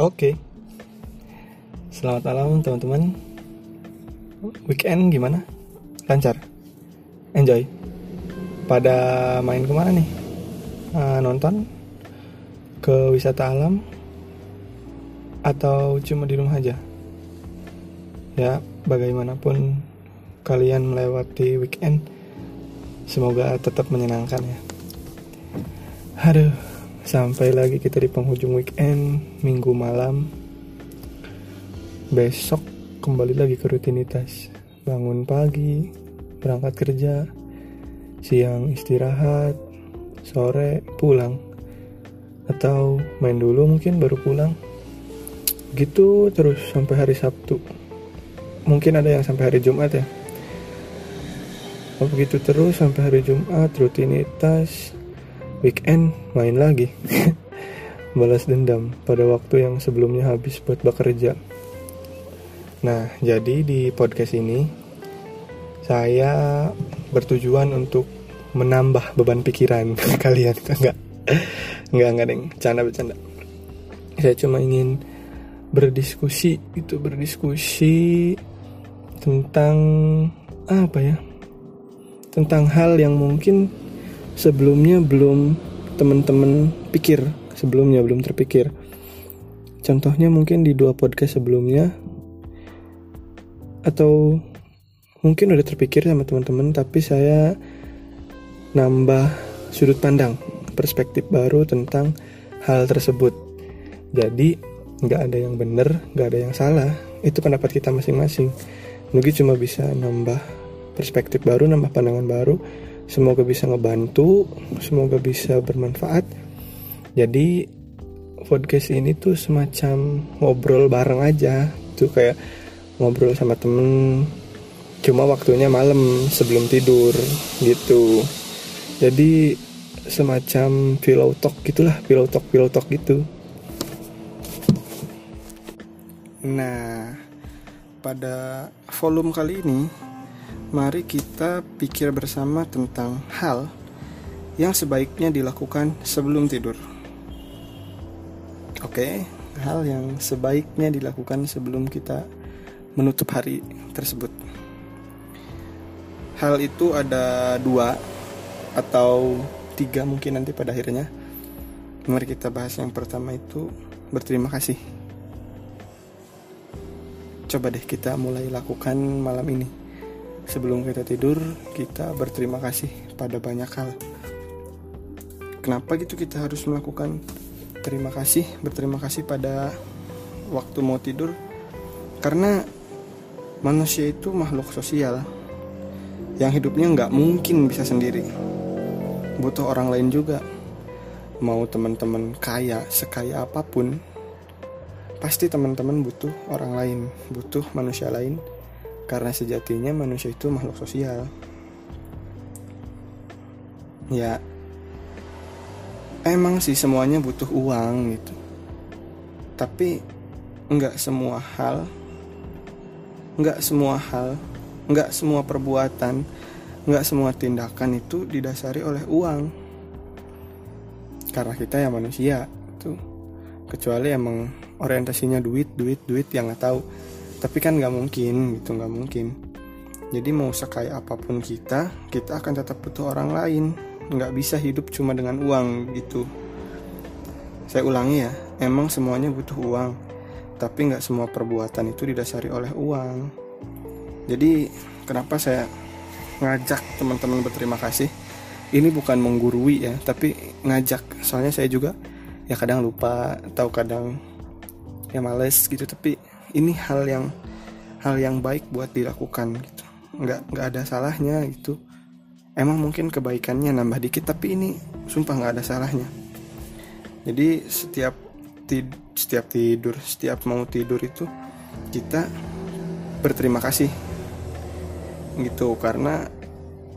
Oke. Selamat malam teman-teman. Weekend gimana? Lancar? Enjoy? Pada main ke mana nih? Uh, nonton? Ke wisata alam? Atau cuma di rumah aja? Ya, bagaimanapun kalian melewati weekend, semoga tetap menyenangkan ya. Aduh, Sampai lagi kita di penghujung weekend, minggu malam. Besok kembali lagi ke rutinitas. Bangun pagi, berangkat kerja, siang istirahat, sore pulang. Atau main dulu mungkin baru pulang. Gitu terus sampai hari Sabtu. Mungkin ada yang sampai hari Jumat ya. Begitu terus sampai hari Jumat rutinitas weekend main lagi. Balas dendam pada waktu yang sebelumnya habis buat bekerja. Nah jadi di podcast ini saya bertujuan untuk menambah beban pikiran kalian. Enggak. Enggak enggak deng. Canda bercanda. Saya cuma ingin berdiskusi itu berdiskusi tentang apa ya? Tentang hal yang mungkin sebelumnya belum teman-teman pikir. Sebelumnya belum terpikir. Contohnya mungkin di dua podcast sebelumnya. Atau mungkin udah terpikir sama teman-teman tapi saya nambah sudut pandang perspektif baru tentang hal tersebut. Jadi nggak ada yang benar nggak ada yang salah. Itu pendapat kita masing-masing. Nugi cuma bisa nambah perspektif baru nambah pandangan baru Semoga bisa ngebantu, semoga bisa bermanfaat. Jadi podcast ini tuh semacam ngobrol bareng aja, tuh kayak ngobrol sama temen. Cuma waktunya malam sebelum tidur gitu. Jadi semacam pillow talk gitulah, pillow talk, pillow talk gitu. Nah, pada volume kali ini mari kita pikir bersama tentang hal yang sebaiknya dilakukan sebelum tidur. Oke, hal yang sebaiknya dilakukan sebelum kita menutup hari tersebut. Hal itu ada dua atau tiga mungkin nanti pada akhirnya. Mari kita bahas yang pertama itu berterima kasih. Coba deh kita mulai lakukan malam ini sebelum kita tidur kita berterima kasih pada banyak hal. Kenapa gitu kita harus melakukan terima kasih berterima kasih pada waktu mau tidur? Karena manusia itu makhluk sosial yang hidupnya nggak mungkin bisa sendiri. Butuh orang lain juga. Mau teman-teman kaya sekaya apa pun pasti teman-teman butuh orang lain butuh manusia lain karena sejatinya manusia itu makhluk sosial. Ya emang sih semuanya butuh uang gitu. Tapi nggak semua hal nggak semua hal nggak semua perbuatan nggak semua tindakan itu didasari oleh uang. Karena kita ya manusia tuh. Kecuali emang orientasinya duit duit duit yang nggak tahu tapi kan nggak mungkin gitu nggak mungkin. Jadi mau sekaya apa pun kita kita akan tetap butuh orang lain. Nggak bisa hidup cuma dengan uang gitu. Saya ulangi ya emang semuanya butuh uang tapi nggak semua perbuatan itu didasari oleh uang. Jadi kenapa saya ngajak teman-teman berterima kasih? Ini bukan menggurui ya tapi ngajak. Soalnya saya juga ya kadang lupa atau kadang ya males gitu. Tapi ini hal yang hal yang baik buat dilakukan gitu. Nggak nggak ada salahnya gitu. Emang mungkin kebaikannya nambah dikit tapi ini sumpah nggak ada salahnya. Jadi setiap tid setiap tidur setiap mau tidur itu kita berterima kasih gitu. Karena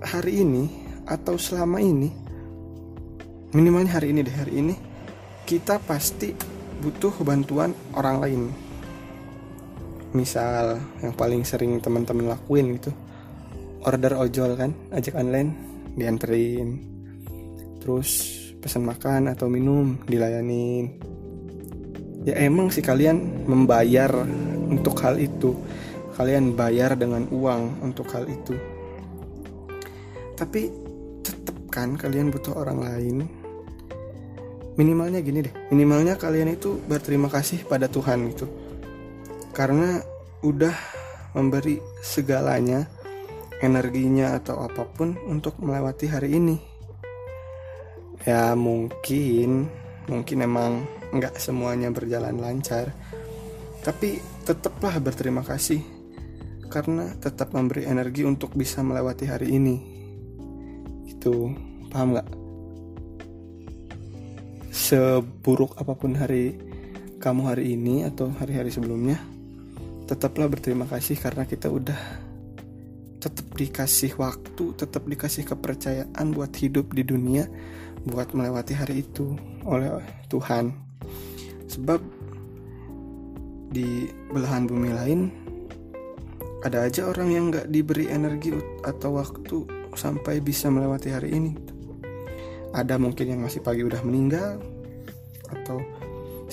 hari ini atau selama ini minimalnya hari ini deh hari ini kita pasti butuh bantuan orang lain misal yang paling sering teman-teman lakuin gitu. Order ojol kan ajak online dianterin. Terus pesan makan atau minum dilayanin. Ya emang sih kalian membayar untuk hal itu. Kalian bayar dengan uang untuk hal itu. Tapi tetap kan kalian butuh orang lain. Minimalnya gini deh minimalnya kalian itu berterima kasih pada Tuhan gitu karena udah memberi segalanya energinya atau apa pun untuk melewati hari ini. Ya mungkin mungkin emang nggak semuanya berjalan lancar. Tapi tetaplah berterima kasih karena tetap memberi energi untuk bisa melewati hari ini. Itu paham nggak? Seburuk apa pun hari kamu hari ini atau hari-hari sebelumnya tetaplah berterima kasih karena kita udah tetap dikasih waktu, tetap dikasih kepercayaan buat hidup di dunia, buat melewati hari itu oleh Tuhan. Sebab di belahan bumi lain ada aja orang yang gak diberi energi atau waktu sampai bisa melewati hari ini. Ada mungkin yang masih pagi udah meninggal atau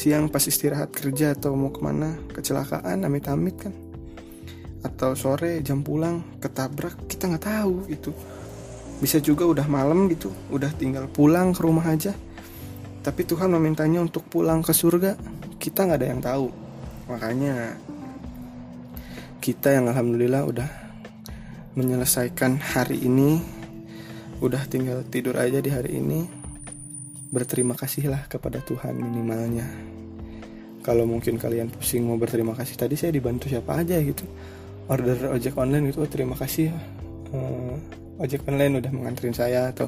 siang pas istirahat kerja atau mau ke mana kecelakaan amit-amit kan. Atau sore jam pulang ketabrak kita nggak tahu gitu. Bisa juga udah malam gitu udah tinggal pulang ke rumah aja. Tapi Tuhan memintanya untuk pulang ke surga kita nggak ada yang tahu. Makanya kita yang alhamdulillah udah menyelesaikan hari ini udah tinggal tidur aja di hari ini berterima kasihlah kepada Tuhan minimalnya. Kalau mungkin kalian pusing mau berterima kasih tadi saya dibantu siapa aja gitu. Order ojek online gitu oh, terima kasih uh, ojek online udah menganterin saya atau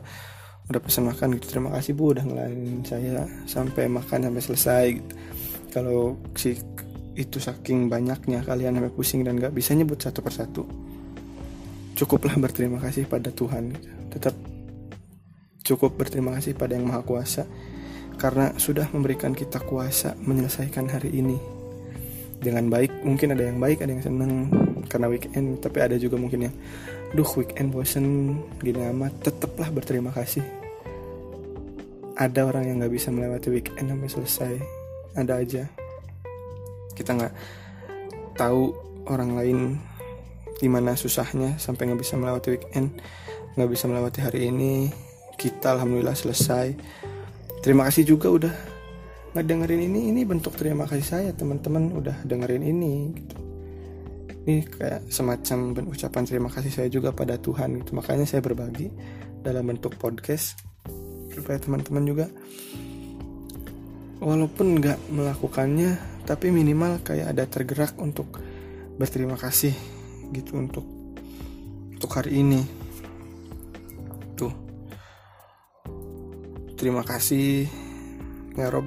udah pesan makan gitu terima kasih bu udah ngelain saya sampai makan sampai selesai gitu. Kalau si itu saking banyaknya kalian sampai pusing dan gak bisa nyebut satu persatu cukuplah berterima kasih pada Tuhan gitu. tetap cukup berterima kasih pada yang maha kuasa karena sudah memberikan kita kuasa menyelesaikan hari ini. Dengan baik mungkin ada yang baik ada yang senang karena weekend tapi ada juga mungkin yang duh weekend bosen gini amat. Tetaplah berterima kasih. Ada orang yang nggak bisa melewati weekend sampai selesai. Ada aja. Kita nggak tahu orang lain gimana susahnya sampai nggak bisa melewati weekend nggak bisa melewati hari ini kita alhamdulillah selesai. Terima kasih juga udah nggak dengerin ini. Ini bentuk terima kasih saya teman-teman udah dengerin ini gitu. Ini kayak semacam ucapan terima kasih saya juga pada Tuhan gitu. Makanya saya berbagi dalam bentuk podcast supaya teman-teman juga walaupun nggak melakukannya tapi minimal kayak ada tergerak untuk berterima kasih gitu untuk untuk hari ini terima kasih ya Rob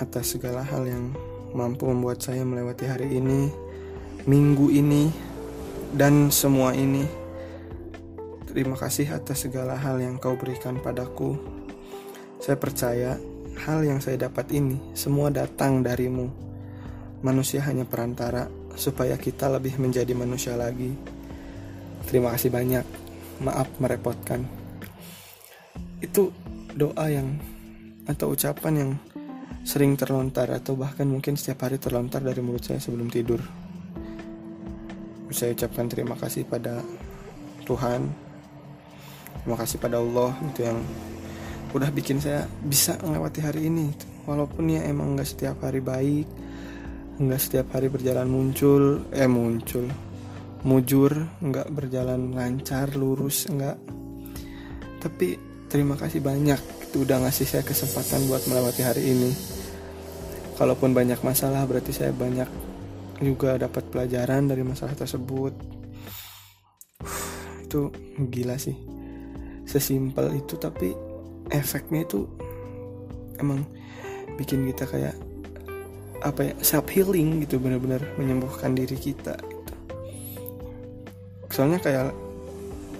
atas segala hal yang mampu membuat saya melewati hari ini minggu ini dan semua ini. Terima kasih atas segala hal yang kau berikan padaku. Saya percaya hal yang saya dapat ini semua datang darimu. Manusia hanya perantara supaya kita lebih menjadi manusia lagi. Terima kasih banyak. Maaf merepotkan. Itu doa yang atau ucapan yang sering terlontar atau bahkan mungkin setiap hari terlontar dari mulut saya sebelum tidur. Saya ucapkan terima kasih pada Tuhan terima kasih pada Allah gitu yang udah bikin saya bisa melewati hari ini. Walaupun ya emang nggak setiap hari baik nggak setiap hari berjalan muncul eh muncul mujur nggak berjalan lancar lurus nggak. Tapi terima kasih banyak itu udah ngasih saya kesempatan buat melewati hari ini. Kalaupun banyak masalah berarti saya banyak juga dapat pelajaran dari masalah tersebut. Itu gila sih. Sesimpel itu tapi efeknya itu emang bikin kita kayak apa ya self healing gitu benar-benar menyembuhkan diri kita gitu. soalnya kayak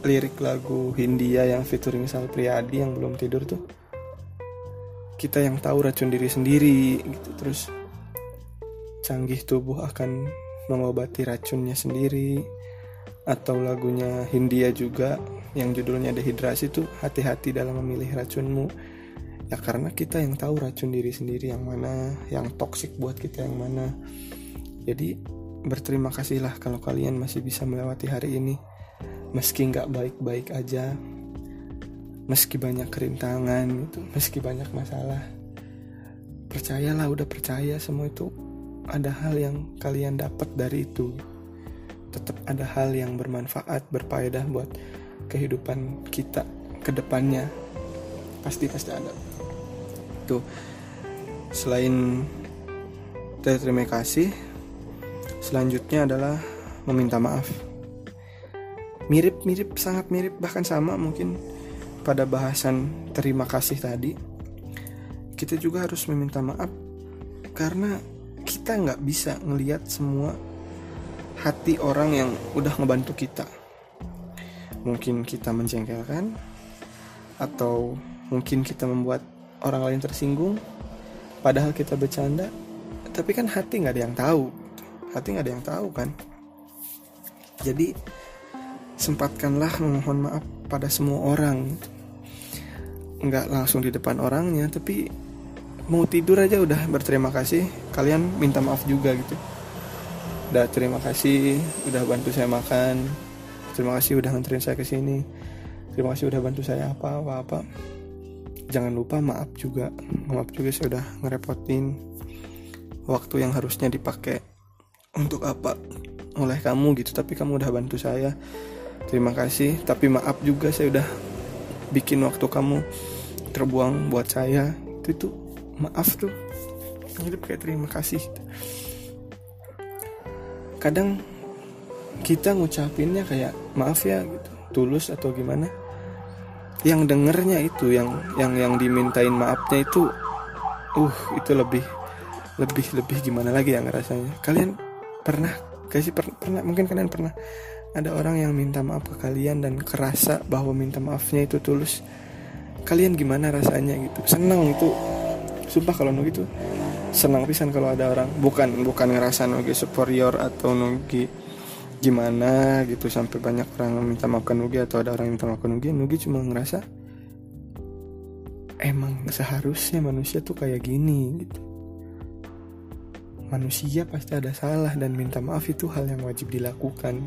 lirik lagu Hindia yang featuring Sal Priadi yang belum tidur tuh. Kita yang tahu racun diri sendiri gitu. Terus canggih tubuh akan mengobati racunnya sendiri. Atau lagunya Hindia juga yang judulnya dehidrasi tuh hati-hati dalam memilih racunmu. Ya karena kita yang tahu racun diri sendiri yang mana yang toksik buat kita yang mana. Jadi berterima kasihlah kalau kalian masih bisa melewati hari ini meski nggak baik-baik aja meski banyak kerintangan itu meski banyak masalah percayalah udah percaya semua itu ada hal yang kalian dapat dari itu. Tetap ada hal yang bermanfaat berfaedah buat kehidupan kita ke depannya. Pasti pasti ada. Tuh selain terima kasih selanjutnya adalah meminta maaf mirip-mirip sangat mirip bahkan sama mungkin pada bahasan terima kasih tadi. Kita juga harus meminta maaf karena kita nggak bisa ngelihat semua hati orang yang udah ngebantu kita. Mungkin kita menjengkelkan atau mungkin kita membuat orang lain tersinggung padahal kita bercanda tapi kan hati nggak ada yang tahu. Hati nggak ada yang tahu kan? Jadi sempatkanlah memohon maaf pada semua orang. Nggak langsung di depan orangnya tapi mau tidur aja udah berterima kasih. Kalian minta maaf juga gitu. Udah terima kasih udah bantu saya makan. Terima kasih udah nganterin saya ke sini. Terima kasih udah bantu saya apa apa apa jangan lupa maaf juga. Maaf juga saya udah ngerepotin waktu yang harusnya dipakai untuk apa? Oleh kamu gitu tapi kamu udah bantu saya terima kasih. Tapi maaf juga saya udah bikin waktu kamu terbuang buat saya. Itu itu maaf tuh. Hidup kayak terima kasih. Kadang kita ngucapinnya kayak maaf ya gitu. Tulus atau gimana. Yang dengernya itu yang yang yang dimintain maafnya itu uh itu lebih lebih lebih gimana lagi ya rasanya kalian pernah gak sih per, pernah mungkin kalian pernah ada orang yang minta maaf ke kalian dan kerasa bahwa minta maafnya itu tulus. Kalian gimana rasanya gitu? Senang itu. Sumpah kalau nugi tuh senang pisan kalau ada orang. Bukan bukan ngerasa nugi superior atau nugi gimana gitu. Sampai banyak orang minta maaf ke nugi atau ada orang minta maaf ke nugi nugi cuma ngerasa emang seharusnya manusia tuh kayak gini gitu. Manusia pasti ada salah dan minta maaf itu hal yang wajib dilakukan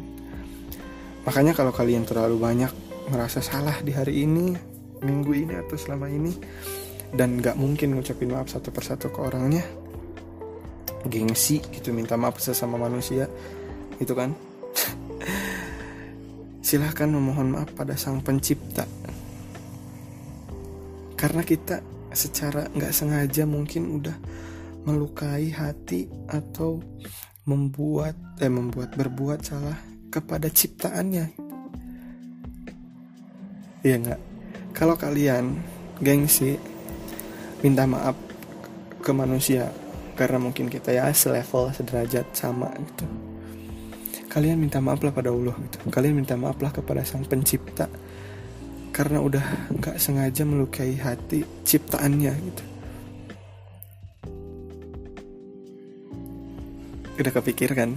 Makanya kalau kalian terlalu banyak merasa salah di hari ini, minggu ini atau selama ini, dan gak mungkin ngucapin maaf satu persatu ke orangnya, gengsi gitu minta maaf sesama manusia, itu kan? Silahkan memohon maaf pada sang pencipta. Karena kita secara nggak sengaja mungkin udah melukai hati atau membuat eh membuat berbuat salah kepada ciptaannya. Iya nggak? Kalau kalian gengsi minta maaf ke manusia karena mungkin kita ya selevel sederajat sama gitu. Kalian minta maaf lah pada Allah gitu. Kalian minta maaf lah kepada sang pencipta karena udah nggak sengaja melukai hati ciptaannya gitu. Udah kepikir kan?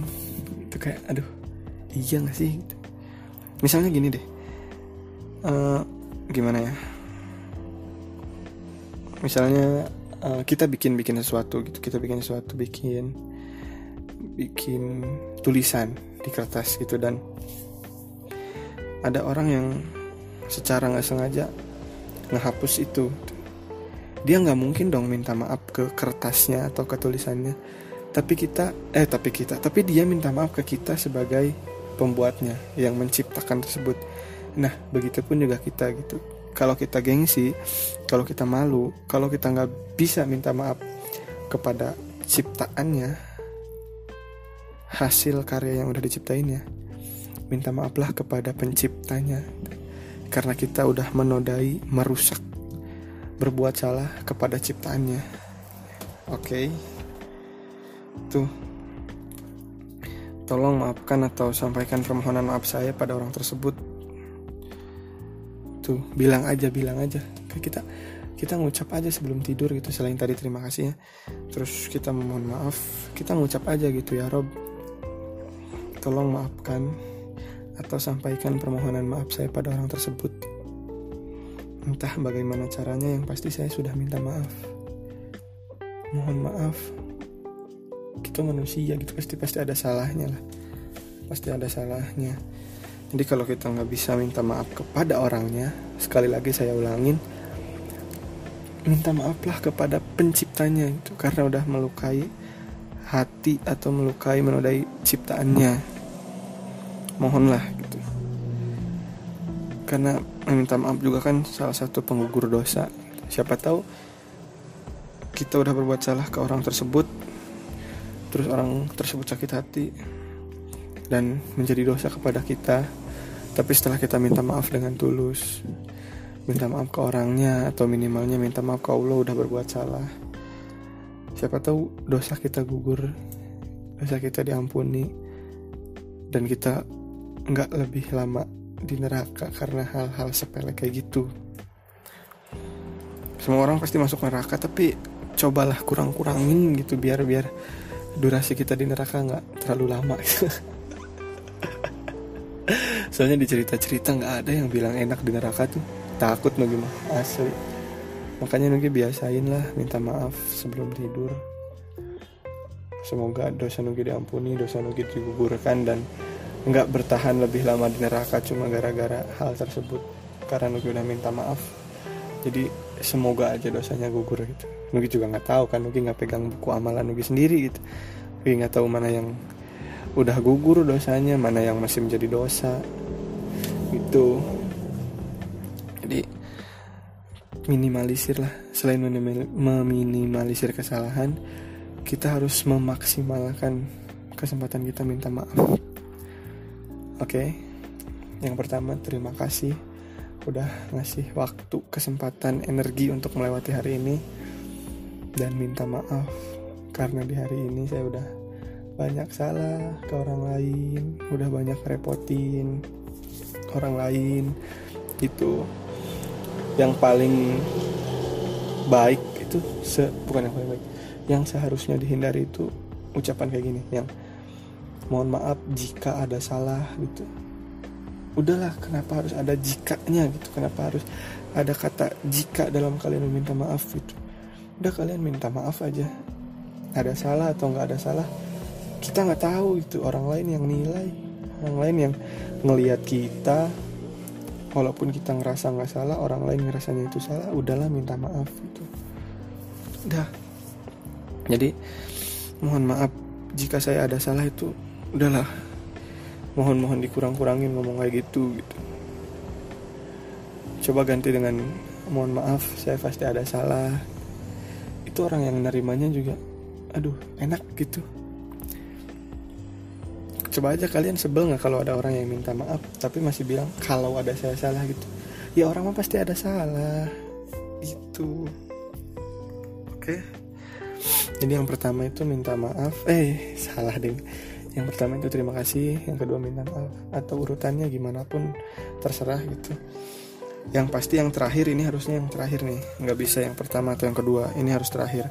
Itu kayak aduh iya gak sih? Misalnya gini deh. Uh, gimana ya? Misalnya uh, kita bikin bikin sesuatu gitu. Kita bikin sesuatu bikin bikin tulisan di kertas gitu. Dan ada orang yang secara nggak sengaja ngehapus itu. Dia nggak mungkin dong minta maaf ke kertasnya atau ke tulisannya. Tapi kita eh tapi kita. Tapi dia minta maaf ke kita sebagai pembuatnya yang menciptakan tersebut. Nah begitupun juga kita gitu. Kalau kita gengsi kalau kita malu kalau kita nggak bisa minta maaf kepada ciptaannya hasil karya yang udah diciptainnya minta maaflah kepada penciptanya. Karena kita udah menodai merusak berbuat salah kepada ciptaannya. Oke? Okay. tuh Tolong maafkan atau sampaikan permohonan maaf saya pada orang tersebut. Tuh, bilang aja, bilang aja. Kita kita ngucap aja sebelum tidur gitu selain tadi terima kasih ya. Terus kita memohon maaf, kita ngucap aja gitu ya Rob. Tolong maafkan atau sampaikan permohonan maaf saya pada orang tersebut. entah bagaimana caranya yang pasti saya sudah minta maaf mohon maaf kita manusia gitu pasti pasti ada salahnya lah. Pasti ada salahnya. Jadi kalau kita nggak bisa minta maaf kepada orangnya sekali lagi saya ulangin minta maaflah kepada penciptanya itu karena udah melukai hati atau melukai menodai ciptaannya. Mohonlah gitu. Karena meminta maaf juga kan salah satu penggugur dosa. Siapa tahu kita udah berbuat salah ke orang tersebut terus orang tersebut sakit hati dan menjadi dosa kepada kita. Tapi setelah kita minta maaf dengan tulus minta maaf ke orangnya atau minimalnya minta maaf ke Allah udah berbuat salah. Siapa tahu dosa kita gugur dosa kita diampuni dan kita nggak lebih lama di neraka karena hal-hal sepele kayak gitu. Semua orang pasti masuk neraka tapi cobalah kurang-kurangin gitu biar biar durasi kita di neraka nggak terlalu lama. Soalnya di cerita-cerita nggak ada yang bilang enak di neraka tuh. Takut nugi mah asli. Makanya nugi biasain lah minta maaf sebelum tidur. Semoga dosa nugi diampuni dosa nugi digugurkan dan nggak bertahan lebih lama di neraka cuma gara-gara hal tersebut. Karena nugi udah minta maaf. Jadi semoga aja dosanya gugur gitu Nugi juga nggak tahu kan Nugi nggak pegang buku amalan Nugi sendiri gitu. Nugi nggak tahu mana yang udah gugur dosanya mana yang masih menjadi dosa gitu. Jadi minimalisir lah. Selain meminimalisir kesalahan kita harus memaksimalkan kesempatan kita minta maaf. Oke? Okay? yang pertama terima kasih udah ngasih waktu kesempatan energi untuk melewati hari ini dan minta maaf. Karena di hari ini saya udah banyak salah ke orang lain, udah banyak repotin orang lain. Itu yang paling baik itu se bukan yang paling baik yang seharusnya dihindari itu ucapan kayak gini yang mohon maaf jika ada salah gitu. Udahlah kenapa harus ada jikanya? gitu. Kenapa harus ada kata jika dalam kalian meminta maaf? gitu udah kalian minta maaf aja. Ada salah atau nggak ada salah kita nggak tahu itu orang lain yang nilai orang lain yang ngelihat kita. Walaupun kita ngerasa nggak salah orang lain ngerasanya itu salah udahlah minta maaf itu udah. Jadi mohon maaf jika saya ada salah itu udahlah. Mohon mohon dikurang-kurangin ngomong kayak gitu gitu. Coba ganti dengan mohon maaf saya pasti ada salah itu orang yang nerimanya juga aduh enak gitu. Coba aja kalian sebel nggak kalau ada orang yang minta maaf tapi masih bilang kalau ada saya salah gitu. Ya orang mah pasti ada salah itu oke. Jadi yang pertama itu minta maaf eh salah deh. Yang pertama itu terima kasih yang kedua minta maaf. Atau urutannya gimana pun terserah gitu yang pasti yang terakhir ini harusnya yang terakhir nih. Nggak bisa yang pertama atau yang kedua. Ini harus terakhir.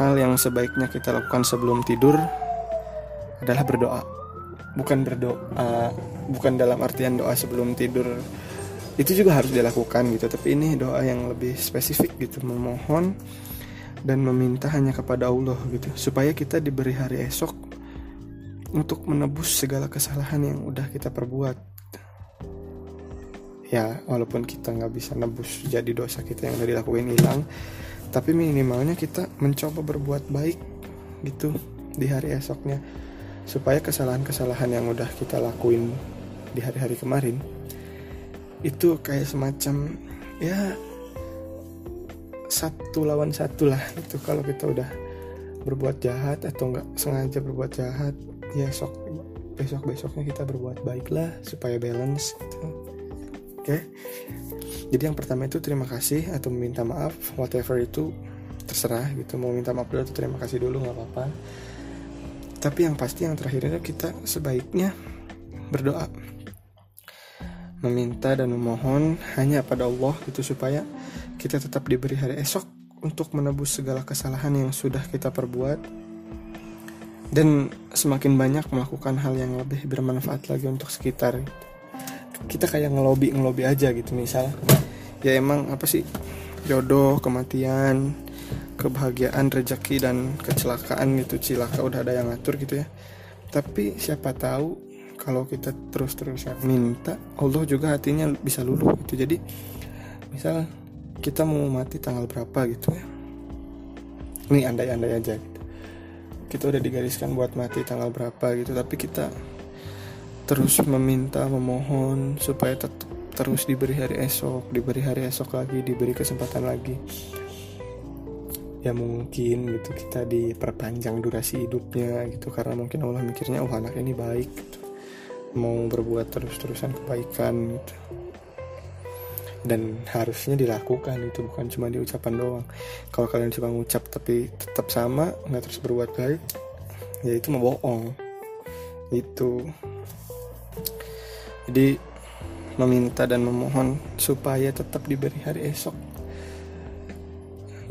Hal yang sebaiknya kita lakukan sebelum tidur adalah berdoa. Bukan berdoa bukan dalam artian doa sebelum tidur. Itu juga harus dilakukan gitu. Tapi ini doa yang lebih spesifik gitu. Memohon dan meminta hanya kepada Allah gitu. Supaya kita diberi hari esok untuk menebus segala kesalahan yang udah kita perbuat ya walaupun kita nggak bisa nebus jadi dosa kita yang udah dilakuin hilang tapi minimalnya kita mencoba berbuat baik gitu di hari esoknya. Supaya kesalahan-kesalahan yang udah kita lakuin di hari-hari kemarin itu kayak semacam ya satu lawan satu lah itu kalau kita udah berbuat jahat atau nggak sengaja berbuat jahat ya esok besok besoknya kita berbuat baik lah supaya balance gitu Oke. Okay? Jadi yang pertama itu terima kasih atau meminta maaf, whatever itu terserah gitu. Mau minta maaf dulu atau terima kasih dulu nggak apa-apa. Tapi yang pasti yang terakhir itu kita sebaiknya berdoa, meminta dan memohon hanya pada Allah gitu supaya kita tetap diberi hari esok untuk menebus segala kesalahan yang sudah kita perbuat dan semakin banyak melakukan hal yang lebih bermanfaat lagi untuk sekitar. Gitu kita kayak ngelobi ngelobi aja gitu misal. Ya emang apa sih? Jodoh kematian kebahagiaan rezeki dan kecelakaan gitu. Cilaka udah ada yang ngatur gitu ya. Tapi siapa tahu kalau kita terus-terusan minta Allah juga hatinya bisa luluh gitu. Jadi misal kita mau mati tanggal berapa gitu ya. Ini andai-andai aja gitu. Kita udah digariskan buat mati tanggal berapa gitu tapi kita terus meminta memohon supaya tetap terus diberi hari esok diberi hari esok lagi diberi kesempatan lagi. Ya mungkin gitu kita diperpanjang durasi hidupnya gitu karena mungkin Allah mikirnya oh anak ini baik gitu. mau berbuat terus-terusan kebaikan gitu. Dan harusnya dilakukan itu bukan cuma di ucapan doang. Kalau kalian cuma ngucap tapi tetap sama nggak terus berbuat baik ya itu mau bohong. Itu jadi meminta dan memohon supaya tetap diberi hari esok.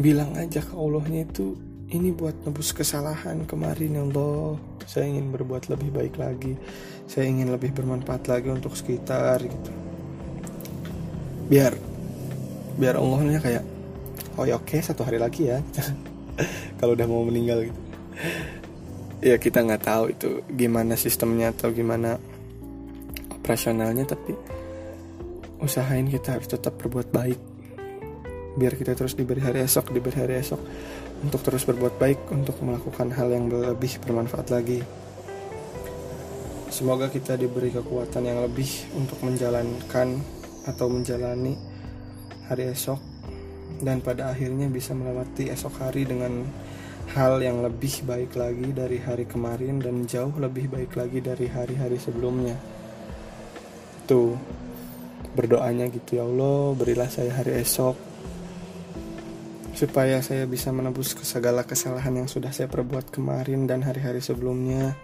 Bilang aja ke Allahnya itu ini buat nebus kesalahan kemarin ya Allah. Saya ingin berbuat lebih baik lagi. Saya ingin lebih bermanfaat lagi untuk sekitar gitu. Biar biar Allahnya kayak oh ya oke satu hari lagi ya. Kalau udah mau meninggal gitu. Ya kita nggak tahu itu gimana sistemnya atau gimana operasionalnya tapi usahain kita harus tetap berbuat baik. Biar kita terus diberi hari esok diberi hari esok. Untuk terus berbuat baik untuk melakukan hal yang lebih bermanfaat lagi. Semoga kita diberi kekuatan yang lebih untuk menjalankan atau menjalani hari esok. Dan pada akhirnya bisa melewati esok hari dengan hal yang lebih baik lagi dari hari kemarin dan jauh lebih baik lagi dari hari-hari sebelumnya. Tuh berdoanya gitu ya Allah, berilah saya hari esok supaya saya bisa menebus segala kesalahan yang sudah saya perbuat kemarin dan hari-hari sebelumnya.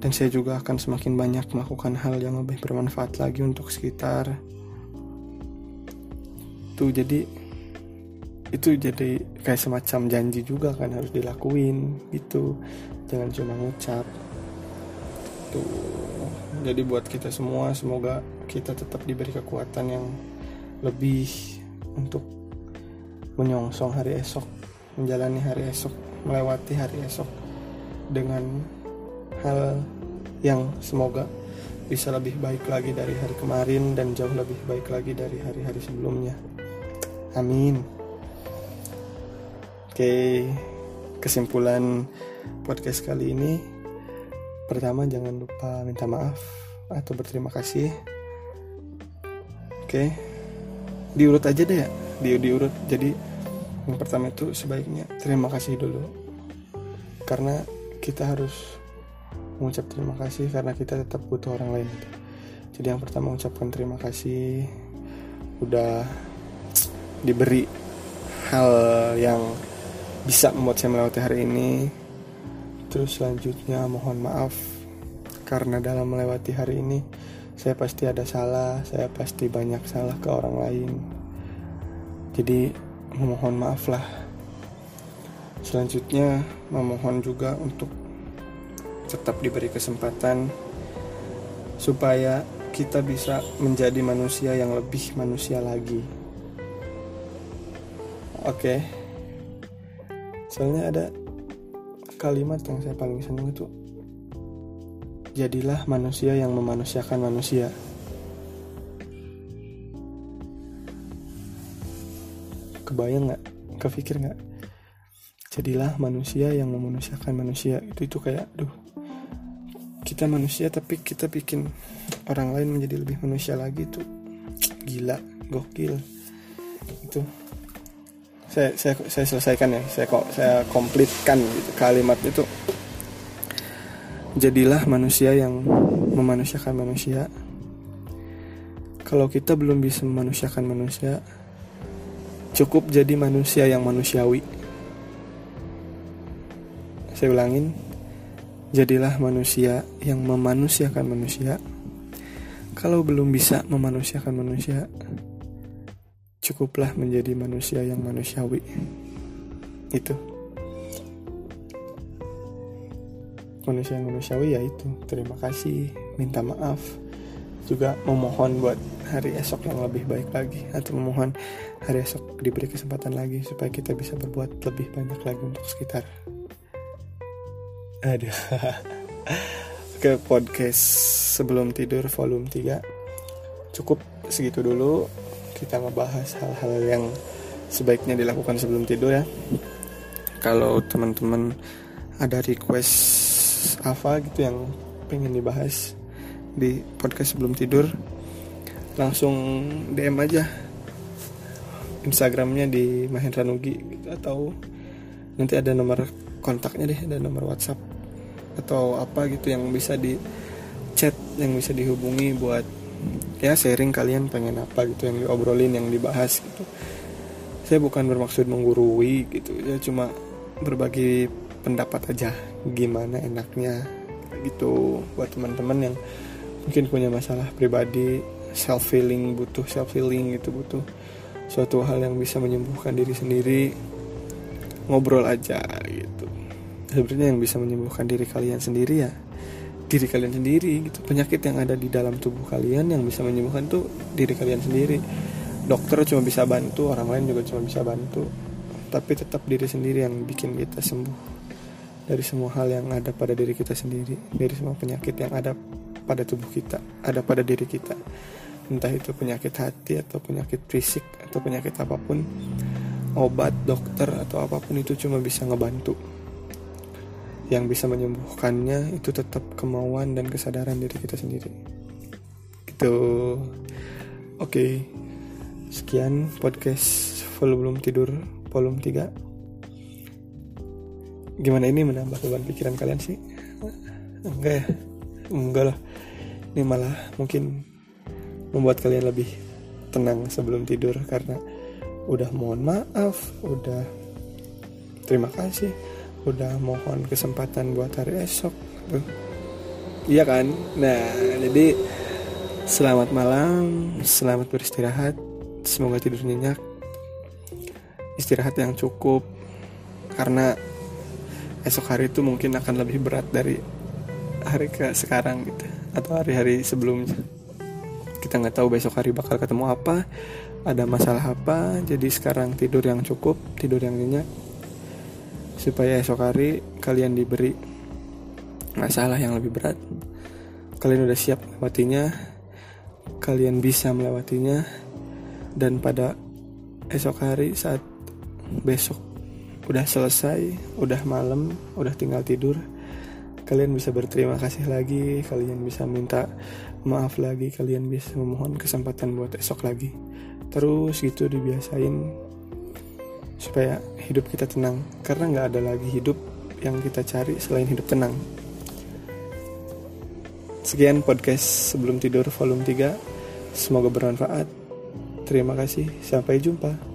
Dan saya juga akan semakin banyak melakukan hal yang lebih bermanfaat lagi untuk sekitar. Tuh jadi itu jadi kayak semacam janji juga kan harus dilakuin gitu. Jangan cuma ngucap. Tuh jadi buat kita semua semoga kita tetap diberi kekuatan yang lebih untuk menyongsong hari esok menjalani hari esok melewati hari esok dengan hal yang semoga bisa lebih baik lagi dari hari kemarin dan jauh lebih baik lagi dari hari-hari sebelumnya. Amin. Oke, kesimpulan podcast kali ini pertama jangan lupa minta maaf atau berterima kasih. Oke. Diurut aja deh ya. Di diurut. Jadi yang pertama itu sebaiknya terima kasih dulu. Karena kita harus mengucap terima kasih karena kita tetap butuh orang lain jadi yang pertama mengucapkan terima kasih udah diberi hal yang bisa membuat saya melewati hari ini terus selanjutnya mohon maaf karena dalam melewati hari ini saya pasti ada salah saya pasti banyak salah ke orang lain jadi memohon maaf lah selanjutnya memohon juga untuk tetap diberi kesempatan supaya kita bisa menjadi manusia yang lebih manusia lagi. Oke. Okay. Soalnya ada kalimat yang saya paling senang itu jadilah manusia yang memanusiakan manusia. Kebayang nggak? Kepikir nggak? Jadilah manusia yang memanusiakan manusia. Itu itu kayak, duh, kita manusia tapi kita bikin orang lain menjadi lebih manusia lagi tuh gila gokil itu saya saya saya selesaikan ya. Saya kok saya komplitkan gitu. Kalimat itu jadilah manusia yang memanusiakan manusia. Kalau kita belum bisa memanusiakan manusia cukup jadi manusia yang manusiawi. Saya ulangin Jadilah manusia yang memanusiakan manusia. Kalau belum bisa memanusiakan manusia, cukuplah menjadi manusia yang manusiawi. Itu. Manusia yang manusiawi ya itu. Terima kasih, minta maaf, juga memohon buat hari esok yang lebih baik lagi. Atau memohon hari esok diberi kesempatan lagi supaya kita bisa berbuat lebih banyak lagi untuk sekitar. Ada ke podcast sebelum tidur volume 3 cukup segitu dulu kita ngebahas hal-hal yang sebaiknya dilakukan sebelum tidur ya. Kalau teman-teman ada request apa gitu yang pengen dibahas di podcast sebelum tidur langsung DM aja. Instagramnya di Mahendra Nugi gitu, atau nanti ada nomor kontaknya deh ada nomor WhatsApp atau apa gitu yang bisa di chat yang bisa dihubungi buat ya sharing kalian pengen apa gitu yang diobrolin yang dibahas gitu. Saya bukan bermaksud menggurui gitu ya cuma berbagi pendapat aja gimana enaknya gitu buat teman-teman yang mungkin punya masalah pribadi self feeling butuh self feeling gitu butuh suatu hal yang bisa menyembuhkan diri sendiri ngobrol aja gitu. Sebenarnya yang bisa menyembuhkan diri kalian sendiri ya diri kalian sendiri gitu. Penyakit yang ada di dalam tubuh kalian yang bisa menyembuhkan tuh diri kalian sendiri. Dokter cuma bisa bantu orang lain juga cuma bisa bantu. Tapi tetap diri sendiri yang bikin kita sembuh. Dari semua hal yang ada pada diri kita sendiri, dari semua penyakit yang ada pada tubuh kita, ada pada diri kita. Entah itu penyakit hati atau penyakit fisik atau penyakit apa pun, obat, dokter atau apa pun itu cuma bisa ngebantu. Yang bisa menyembuhkannya itu tetap kemauan dan kesadaran diri kita sendiri. Gitu. Oke. Okay. Sekian podcast volume tidur volume 3 gimana ini menambah beban pikiran kalian sih enggak ya enggak lah ini malah mungkin membuat kalian lebih tenang sebelum tidur karena udah mohon maaf udah terima kasih udah mohon kesempatan buat hari esok tuh. Iya kan? Nah jadi selamat malam selamat beristirahat. Semoga tidur nyenyak. Istirahat yang cukup karena esok hari itu mungkin akan lebih berat dari hari ke sekarang gitu atau hari-hari sebelumnya. Kita nggak tahu besok hari bakal ketemu apa ada masalah apa. Jadi sekarang tidur yang cukup tidur yang nyenyak supaya esok hari kalian diberi masalah yang lebih berat kalian udah siap melewatinya kalian bisa melewatinya dan pada esok hari saat besok udah selesai, udah malam, udah tinggal tidur, kalian bisa berterima kasih lagi, kalian bisa minta maaf lagi, kalian bisa memohon kesempatan buat esok lagi. Terus gitu dibiasain supaya hidup kita tenang, karena nggak ada lagi hidup yang kita cari selain hidup tenang. Sekian podcast sebelum tidur volume 3. Semoga bermanfaat. Terima kasih. Sampai jumpa.